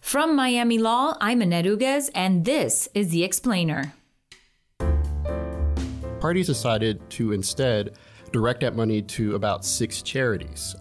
From Miami Law, I'm Annette Uguez, and this is The Explainer. Parties decided to instead direct that money to about six charities,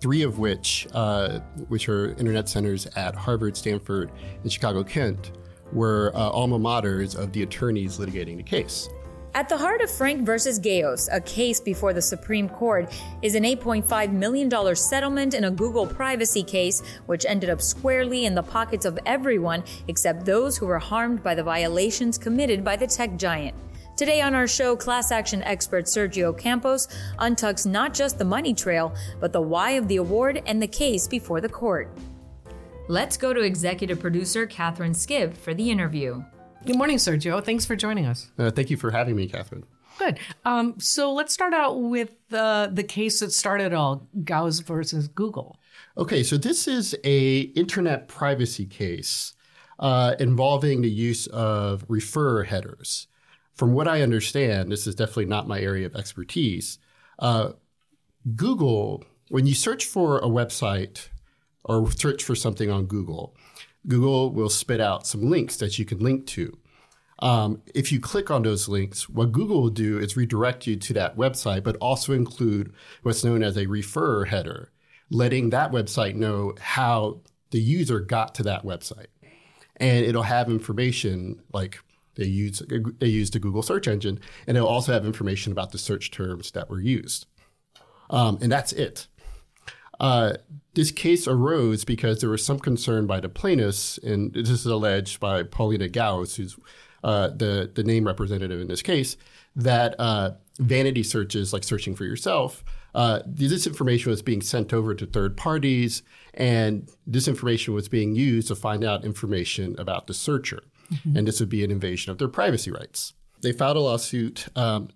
three of which, uh, which are internet centers at Harvard, Stanford, and Chicago Kent, were uh, alma maters of the attorneys litigating the case. At the heart of Frank versus Gaos, a case before the Supreme Court, is an $8.5 million settlement in a Google privacy case, which ended up squarely in the pockets of everyone except those who were harmed by the violations committed by the tech giant. Today on our show, class action expert Sergio Campos untucks not just the money trail, but the why of the award and the case before the court. Let's go to executive producer Catherine Skipp for the interview. Good morning, Sergio. Thanks for joining us. Uh, thank you for having me, Catherine. Good. Um, so let's start out with uh, the case that started all Gaos versus Google. Okay, so this is a internet privacy case uh, involving the use of referrer headers. From what I understand, this is definitely not my area of expertise. Uh, Google, when you search for a website or search for something on Google, Google will spit out some links that you can link to. Um, if you click on those links, what Google will do is redirect you to that website, but also include what's known as a referrer header, letting that website know how the user got to that website. And it'll have information like they use they used the Google search engine, and it'll also have information about the search terms that were used. Um, and that's it. Uh, this case arose because there was some concern by the plaintiffs, and this is alleged by Paulina Gaos, who's uh, the the name representative in this case, that uh, vanity searches, like searching for yourself, uh, this information was being sent over to third parties, and this information was being used to find out information about the searcher, mm-hmm. and this would be an invasion of their privacy rights. They filed a lawsuit um,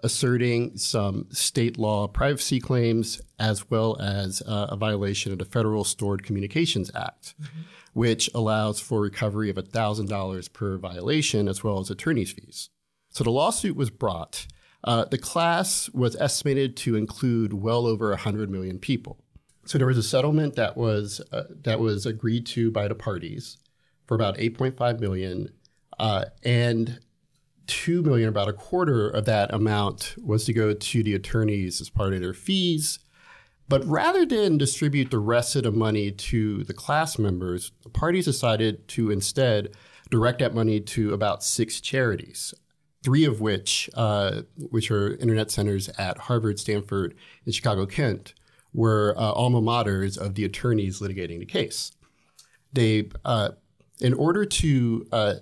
asserting some state law privacy claims as well as uh, a violation of the Federal Stored Communications Act, mm-hmm. which allows for recovery of $1,000 per violation as well as attorney's fees. So the lawsuit was brought. Uh, the class was estimated to include well over 100 million people. So there was a settlement that was uh, that was agreed to by the parties for about 8.5 million, uh, and 2 million, about a quarter of that amount was to go to the attorneys as part of their fees. But rather than distribute the rest of the money to the class members, the parties decided to instead direct that money to about six charities, three of which, uh, which are internet centers at Harvard, Stanford, and Chicago Kent, were uh, alma maters of the attorneys litigating the case. They, uh, in order to uh,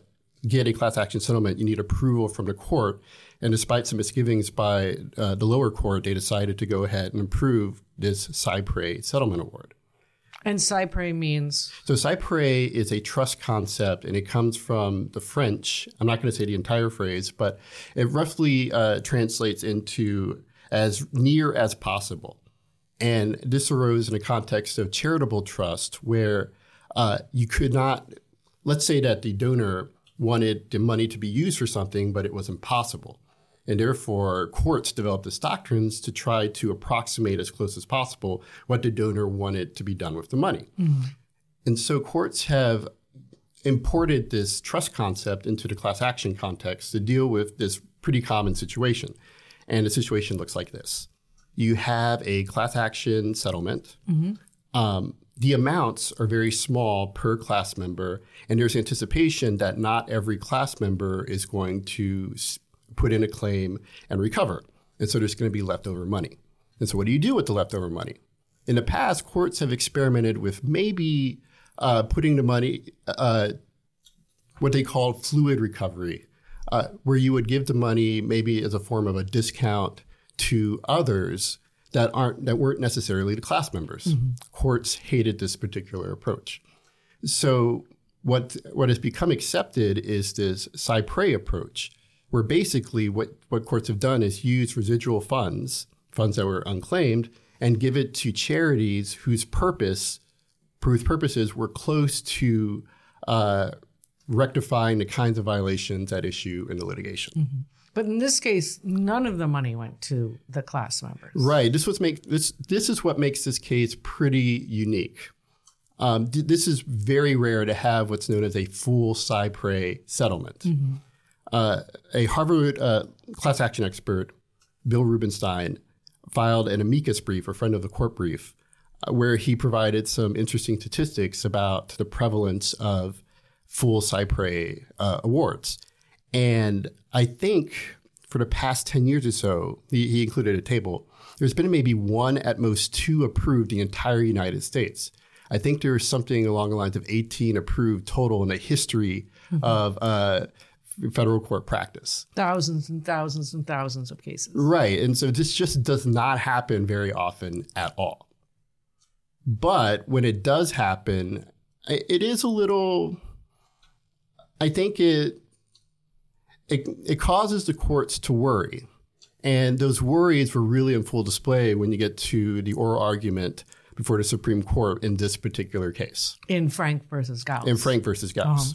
get a class action settlement, you need approval from the court. And despite some misgivings by uh, the lower court, they decided to go ahead and approve this cy pres settlement award. And Cy pres means? So Cy pres is a trust concept, and it comes from the French. I'm not going to say the entire phrase, but it roughly uh, translates into as near as possible. And this arose in a context of charitable trust, where uh, you could not, let's say that the donor wanted the money to be used for something, but it was impossible. And therefore, courts developed these doctrines to try to approximate as close as possible what the donor wanted to be done with the money. Mm-hmm. And so courts have imported this trust concept into the class action context to deal with this pretty common situation. And the situation looks like this you have a class action settlement. Mm-hmm. Um, the amounts are very small per class member, and there's anticipation that not every class member is going to put in a claim and recover. And so there's going to be leftover money. And so, what do you do with the leftover money? In the past, courts have experimented with maybe uh, putting the money, uh, what they call fluid recovery, uh, where you would give the money maybe as a form of a discount to others that aren't that weren't necessarily the class members. Mm-hmm. Courts hated this particular approach. So what what has become accepted is this cy pres approach, where basically what, what courts have done is use residual funds, funds that were unclaimed, and give it to charities whose purpose, whose purposes were close to uh, rectifying the kinds of violations at issue in the litigation. Mm-hmm. But in this case, none of the money went to the class members. Right. This was make this this is what makes this case pretty unique. um, this is very rare to have what's known as a full cy pres settlement. Uh, a Harvard uh, class action expert, Bill Rubenstein, filed an amicus brief, or friend of the court brief, uh, where he provided some interesting statistics about the prevalence of full cy pres uh, awards. And I think for the past 10 years or so, he, he included a table, there's been maybe one, at most two approved in the entire United States. I think there's something along the lines of 18 approved total in the history of uh, federal court practice. Thousands and thousands and thousands of cases. Right. And so this just does not happen very often at all. But when it does happen, it is a little, I think it, it, it causes the courts to worry. And those worries were really in full display when you get to the oral argument before the Supreme Court in this particular case, In Frank versus Gaos. in Frank versus Gaos.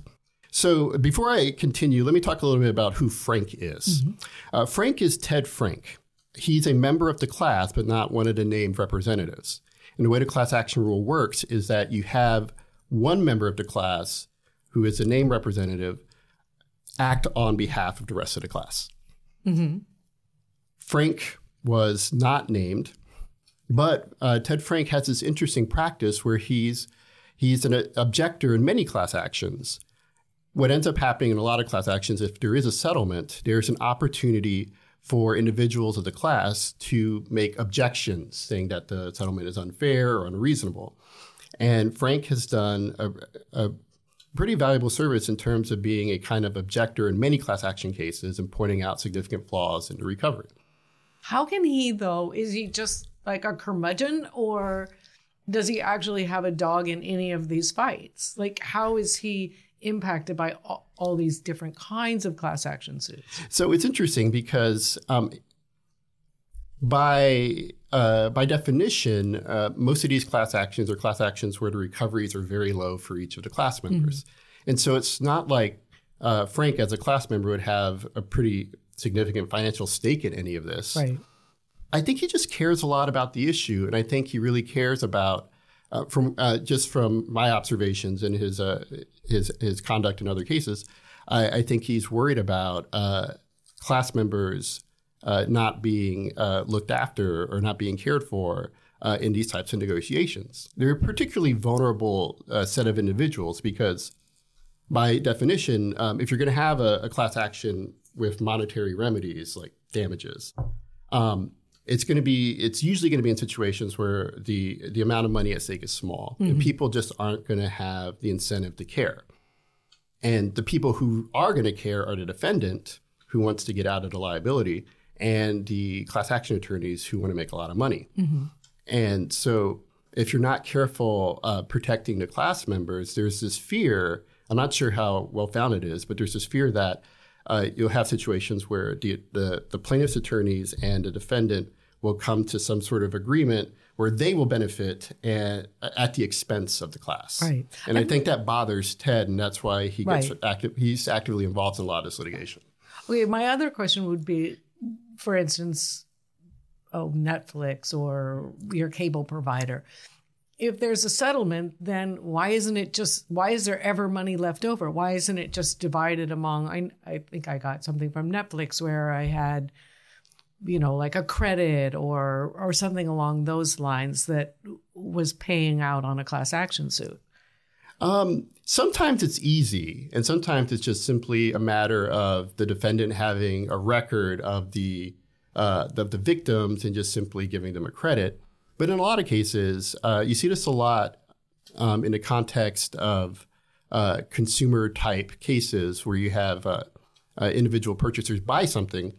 So before I continue, let me talk a little bit about who Frank is. Uh, Frank is Ted Frank. He's a member of the class, but not one of the named representatives. And the way the class action rule works is that you have one member of the class who is a named representative act on behalf of the rest of the class. Frank was not named, but uh, Ted Frank has this interesting practice where he's he's an objector in many class actions. What ends up happening in a lot of class actions, if there is a settlement, there's an opportunity for individuals of the class to make objections, saying that the settlement is unfair or unreasonable. And Frank has done a, a pretty valuable service in terms of being a kind of objector in many class action cases and pointing out significant flaws in the recovery. How can he, though? Is he just like a curmudgeon or does he actually have a dog in any of these fights? Like, how is he impacted by all, all these different kinds of class action suits? So it's interesting because um, by uh, by definition, uh, most of these class actions are class actions where the recoveries are very low for each of the class members, and so it's not like uh, Frank, as a class member, would have a pretty significant financial stake in any of this. Right. I think he just cares a lot about the issue, and I think he really cares about, uh, from uh, just from my observations and his uh, his his conduct in other cases, I, I think he's worried about uh, class members uh, not being uh, looked after or not being cared for. Uh, in these types of negotiations, they're a particularly vulnerable uh, set of individuals because, by definition, um, if you're going to have a, a class action with monetary remedies like damages, um, it's going to be it's usually going to be in situations where the the amount of money at stake is small. And people just aren't going to have the incentive to care. And the people who are going to care are the defendant who wants to get out of the liability and the class action attorneys who want to make a lot of money and so if you're not careful uh, protecting the class members there's this fear i'm not sure how well founded it is but there's this fear that uh, you'll have situations where the, the, the plaintiff's attorneys and the defendant will come to some sort of agreement where they will benefit at, at the expense of the class. Right. And I think that bothers Ted, and that's why he gets Right. active. He's actively involved in a lot of this litigation. Okay, my other question would be, for instance, oh, Netflix or your cable provider. If there's a settlement, then why isn't it just why is there ever money left over? Why isn't it just divided among I I think I got something from Netflix where I had you know like a credit or or something along those lines that was paying out on a class action suit. Um, sometimes it's easy, and sometimes it's just simply a matter of the defendant having a record of the uh, of the victims and just simply giving them a credit. But in a lot of cases, uh, you see this a lot um, in the context of uh, consumer type cases where you have uh, uh, individual purchasers buy something.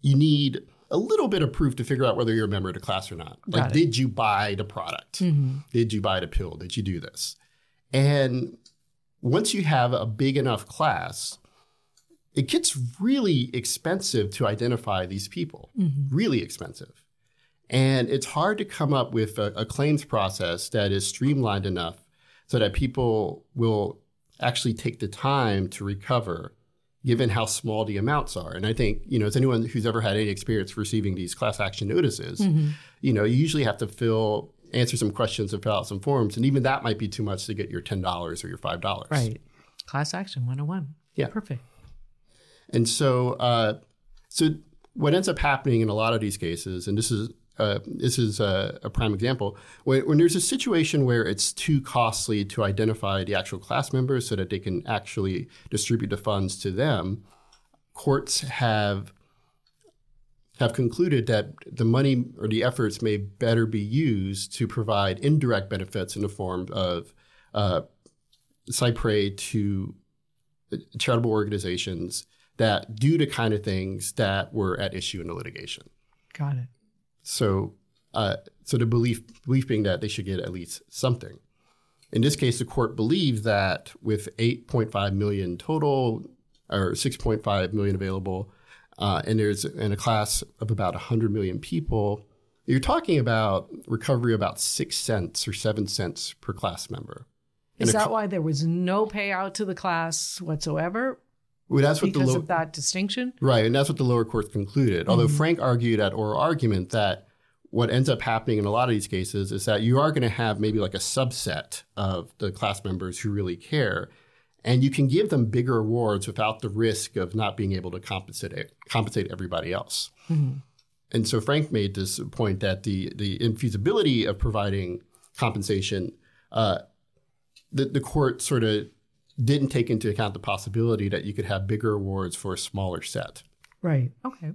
You need a little bit of proof to figure out whether you're a member of the class or not. Like, did you buy the product? Did you buy the pill? Did you do this? And once you have a big enough class, it gets really expensive to identify these people, mm-hmm. really expensive. And it's hard to come up with a, a claims process that is streamlined enough so that people will actually take the time to recover given how small the amounts are. And I think, you know, as anyone who's ever had any experience receiving these class action notices, mm-hmm. you know, you usually have to fill answer some questions and fill out some forms, and even that might be too much to get your ten dollars or your five dollars. Right. Class action 101. Yeah. Perfect. And so, uh, so what ends up happening in a lot of these cases, and this is uh, this is a, a prime example, when, when, there's a situation where it's too costly to identify the actual class members so that they can actually distribute the funds to them, courts have have concluded that the money or the efforts may better be used to provide indirect benefits in the form of uh, cy pres to charitable organizations that do the kind of things that were at issue in the litigation. Got it. So, uh, so the belief belief being that they should get at least something. In this case, the court believed that with 8.5 million total or 6.5 million available, uh, and there's in a class of about 100 million people, you're talking about recovery about six cents or seven cents per class member. Is that why there was no payout to the class whatsoever? Well, that's what because the of that distinction, right? And that's what the lower courts concluded. Although mm-hmm. Frank argued at oral argument that what ends up happening in a lot of these cases is that you are going to have maybe like a subset of the class members who really care, and you can give them bigger awards without the risk of not being able to compensate compensate everybody else. Mm-hmm. And so Frank made this point that the the infeasibility of providing compensation, uh, the the court sort of didn't take into account the possibility that you could have bigger awards for a smaller set. Right. Okay.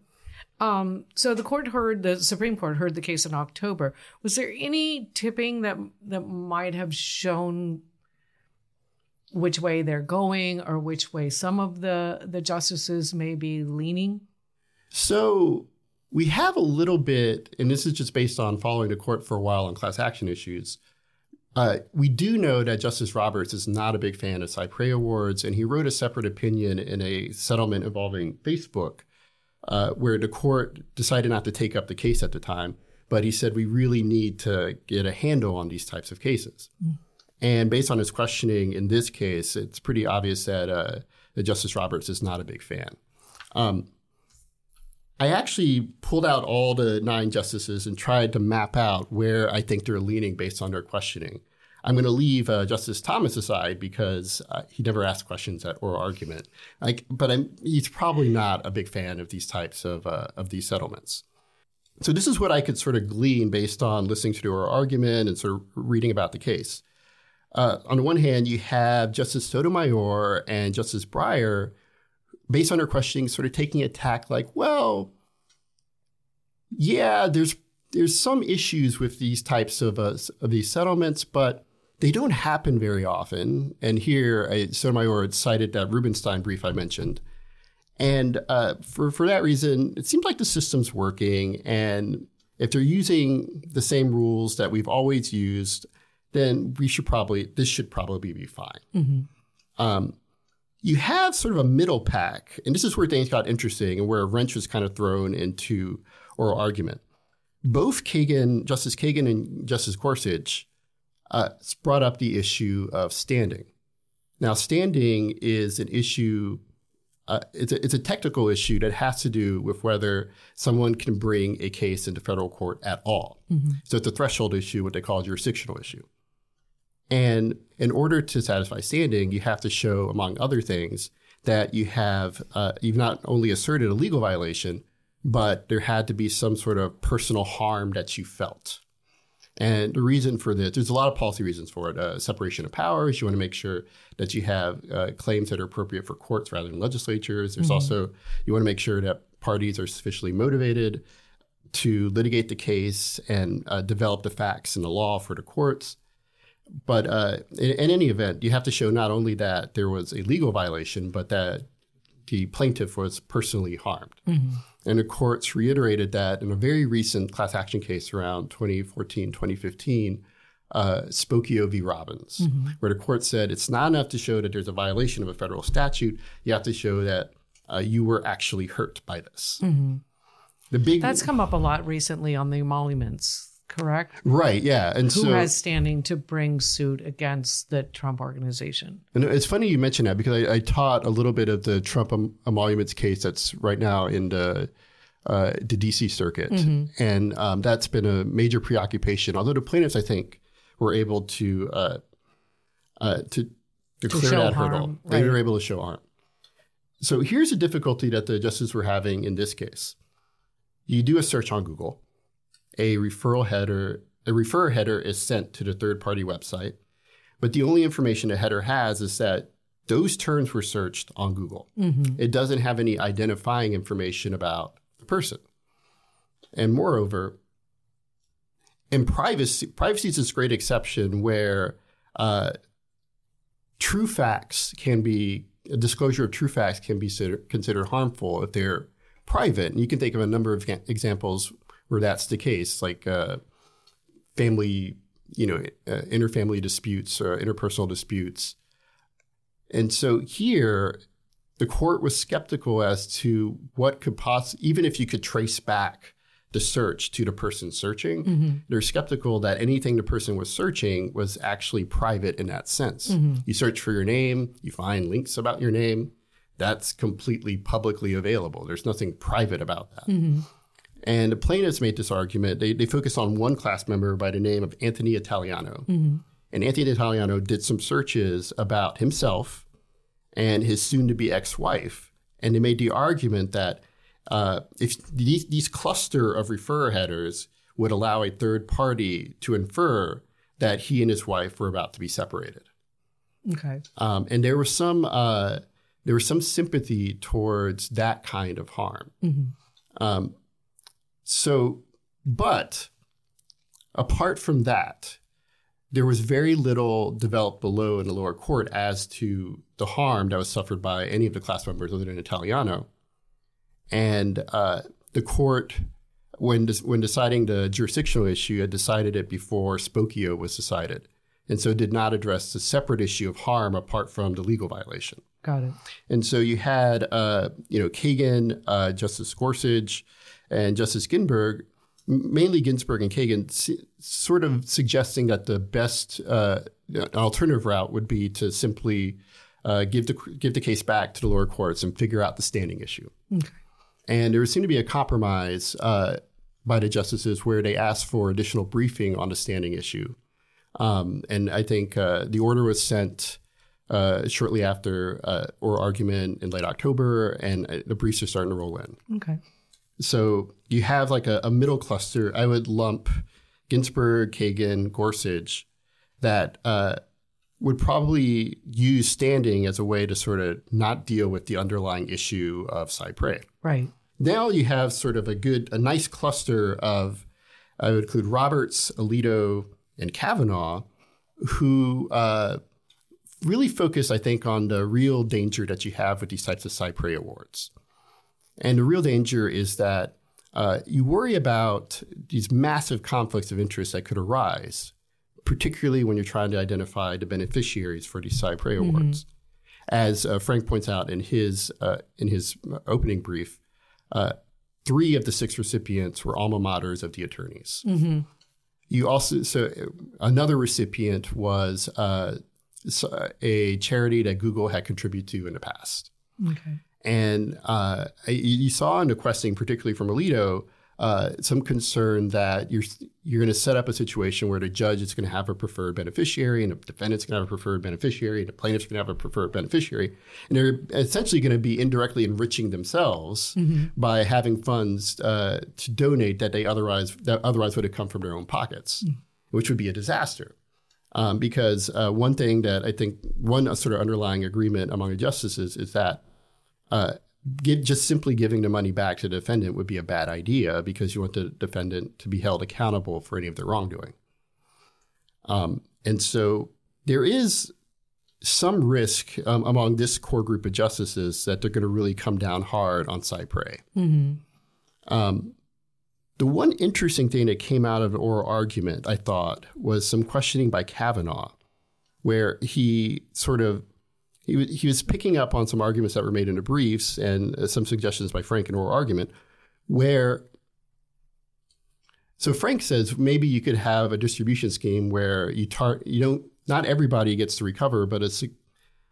Um, so the court heard the Supreme Court heard the case in October. Was there any tipping that that might have shown which way they're going or which way some of the the justices may be leaning? So we have a little bit, and this is just based on following the court for a while on class action issues. Uh, we do know that Justice Roberts is not a big fan of cy pres Awards, and he wrote a separate opinion in a settlement involving Facebook, uh, where the court decided not to take up the case at the time. But he said we really need to get a handle on these types of cases. Mm. And based on his questioning in this case, it's pretty obvious that, uh, that Justice Roberts is not a big fan. Um, I actually pulled out all the nine justices and tried to map out where I think they're leaning based on their questioning. I'm going to leave uh, Justice Thomas aside because uh, he never asked questions at oral argument. Like, but I'm, he's probably not a big fan of these types of uh, of these settlements. So this is what I could sort of glean based on listening to the oral argument and sort of reading about the case. Uh, on the one hand, you have Justice Sotomayor and Justice Breyer, based on her questioning, sort of taking a tack like, well, yeah, there's there's some issues with these types of uh, of these settlements, but they don't happen very often. And here, I, Sotomayor cited that Rubenstein brief I mentioned. And uh, for, for that reason, it seems like the system's working. And if they're using the same rules that we've always used, then we should probably, this should probably be fine. Mm-hmm. Um, you have sort of a middle pack, and this is where things got interesting and where a wrench was kind of thrown into oral argument. Both Kagan, Justice Kagan and Justice Gorsuch uh, brought up the issue of standing. Now, standing is an issue. Uh, it's, a, it's a technical issue that has to do with whether someone can bring a case into federal court at all. Mm-hmm. So it's a threshold issue, what they call a jurisdictional issue. And in order to satisfy standing, you have to show, among other things, that you have uh, you've not only asserted a legal violation, but there had to be some sort of personal harm that you felt. And the reason for this, there's a lot of policy reasons for it. Uh, separation of powers. You want to make sure that you have uh, claims that are appropriate for courts rather than legislatures. There's mm-hmm. also, you want to make sure that parties are sufficiently motivated to litigate the case and uh, develop the facts and the law for the courts. But uh, in, in, any event, you have to show not only that there was a legal violation, but that the plaintiff was personally harmed. Mm-hmm. And the courts reiterated that in a very recent class action case around 2014, 2015, uh, Spokeo v. Robins, mm-hmm. where the court said it's not enough to show that there's a violation of a federal statute. You have to show that uh, you were actually hurt by this. Mm-hmm. The big that's come up a lot recently on the emoluments, correct? Right. Yeah. And so who so, has standing to bring suit against the Trump organization? And it's funny you mention that because I, I taught a little bit of the Trump emoluments case that's right now in the uh, the DC Circuit, and um, that's been a major preoccupation. Although the plaintiffs, I think, were able to uh, uh, to, to clear that harm, hurdle. They right. were able to show harm. So here's a difficulty that the justices were having in this case. You do a search on Google, a referral header, a referrer header is sent to the third party website, but the only information a header has is that those terms were searched on Google. It doesn't have any identifying information about the person. And moreover, in privacy, privacy is this great exception where uh, true facts can be a disclosure of true facts can be considered, considered harmful if they're private. And you can think of a number of examples where that's the case, like uh, family, you know, uh, interfamily disputes or interpersonal disputes. And so here, the court was skeptical as to what could possibly, even if you could trace back the search to the person searching, they're skeptical that anything the person was searching was actually private in that sense. You search for your name, you find links about your name, that's completely publicly available. There's nothing private about that. And the plaintiffs made this argument. They, they focused on one class member by the name of Anthony Italiano. And Anthony Italiano did some searches about himself and his soon to be ex wife. And they made the argument that uh, if these, these cluster of referrer headers would allow a third party to infer that he and his wife were about to be separated. Okay. Um, and there was some uh, there was some sympathy towards that kind of harm. Um, so, but apart from that, there was very little developed below in the lower court as to the harm that was suffered by any of the class members other than Italiano. And uh, the court, when des- when deciding the jurisdictional issue, had decided it before Spokeo was decided, and so did not address the separate issue of harm apart from the legal violation. Got it. And so you had, uh, you know, Kagan, uh, Justice Gorsuch, and Justice Ginsburg, mainly Ginsburg and Kagan, s- sort of suggesting that the best uh, alternative route would be to simply uh, give the give the case back to the lower courts and figure out the standing issue. Okay. And there seemed to be a compromise uh, by the justices where they asked for additional briefing on the standing issue. Um, and I think uh, the order was sent uh, shortly after uh, oral argument in late October, and uh, the briefs are starting to roll in. Okay. So you have like a, a middle cluster. I would lump Ginsburg, Kagan, Gorsuch that uh, would probably use standing as a way to sort of not deal with the underlying issue of cy pres. Right. Now you have sort of a good, a nice cluster of, I would include Roberts, Alito, and Kavanaugh, who uh, really focus, I think, on the real danger that you have with these types of cy pres awards. And the real danger is that uh, you worry about these massive conflicts of interest that could arise, particularly when you're trying to identify the beneficiaries for these cy pres awards. As uh, Frank points out in his uh, in his opening brief, uh, three of the six recipients were alma maters of the attorneys. You also so another recipient was uh, a charity that Google had contributed to in the past. Okay. And uh, you saw in the questioning, particularly from Alito, uh, some concern that you're you're going to set up a situation where the judge is going to have a preferred beneficiary, and the defendant's going to have a preferred beneficiary, and the plaintiff's going to have a preferred beneficiary, and they're essentially going to be indirectly enriching themselves by having funds uh, to donate that they otherwise that otherwise would have come from their own pockets, which would be a disaster. Um, because uh, one thing that I think one sort of underlying agreement among the justices is that uh, give, just simply giving the money back to the defendant would be a bad idea because you want the defendant to be held accountable for any of their wrongdoing. Um, and so there is some risk um, among this core group of justices that they're going to really come down hard on cy pres. Um, the one interesting thing that came out of an oral argument, I thought, was some questioning by Kavanaugh, where he sort of he was, he was picking up on some arguments that were made in the briefs and uh, some suggestions by Frank in oral argument, where so Frank says maybe you could have a distribution scheme where you tar- you don't not everybody gets to recover, but sig-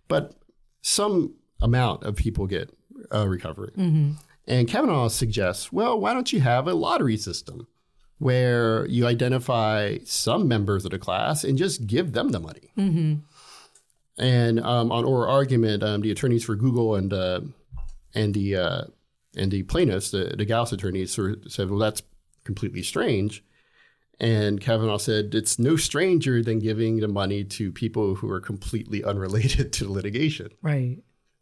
but some amount of people get uh, recovery. And Kavanaugh suggests, well, why don't you have a lottery system where you identify some members of the class and just give them the money? Mm-hmm. And um, on oral argument, um, the attorneys for Google and uh, and the uh, and the plaintiffs, the, the Gaos attorneys, sort of said, well, that's completely strange. And Kavanaugh said, it's no stranger than giving the money to people who are completely unrelated to the litigation. Right.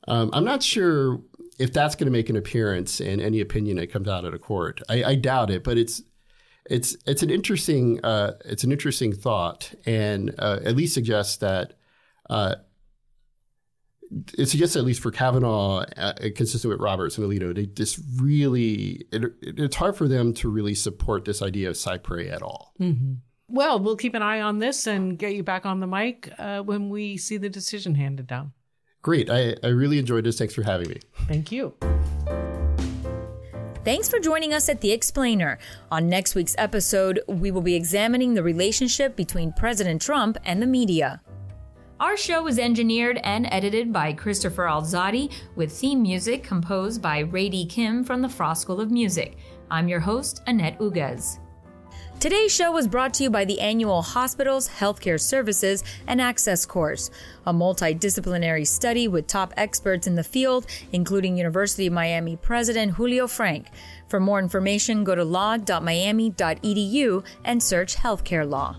Um, I'm not sure if that's going to make an appearance in any opinion that comes out of the court. I, I doubt it, but it's it's it's an interesting uh, it's an interesting thought, and uh, at least suggests that uh, it suggests at least for Kavanaugh, uh, consistent with Roberts and Alito, they just really it, it's hard for them to really support this idea of cy pres at all. Mm-hmm. Well, we'll keep an eye on this and get you back on the mic uh, when we see the decision handed down. Great. I, I really enjoyed this. Thanks for having me. Thank you. Thanks for joining us at The Explainer. On next week's episode, we will be examining the relationship between President Trump and the media. Our show is engineered and edited by Christopher Alzadi, with theme music composed by Rady Kim from the Frost School of Music. I'm your host, Annette Uguez. Today's show was brought to you by the annual Hospitals, Healthcare Services, and Access course, a multidisciplinary study with top experts in the field, including University of Miami President Julio Frenk. For more information, go to law.miami.edu and search healthcare law.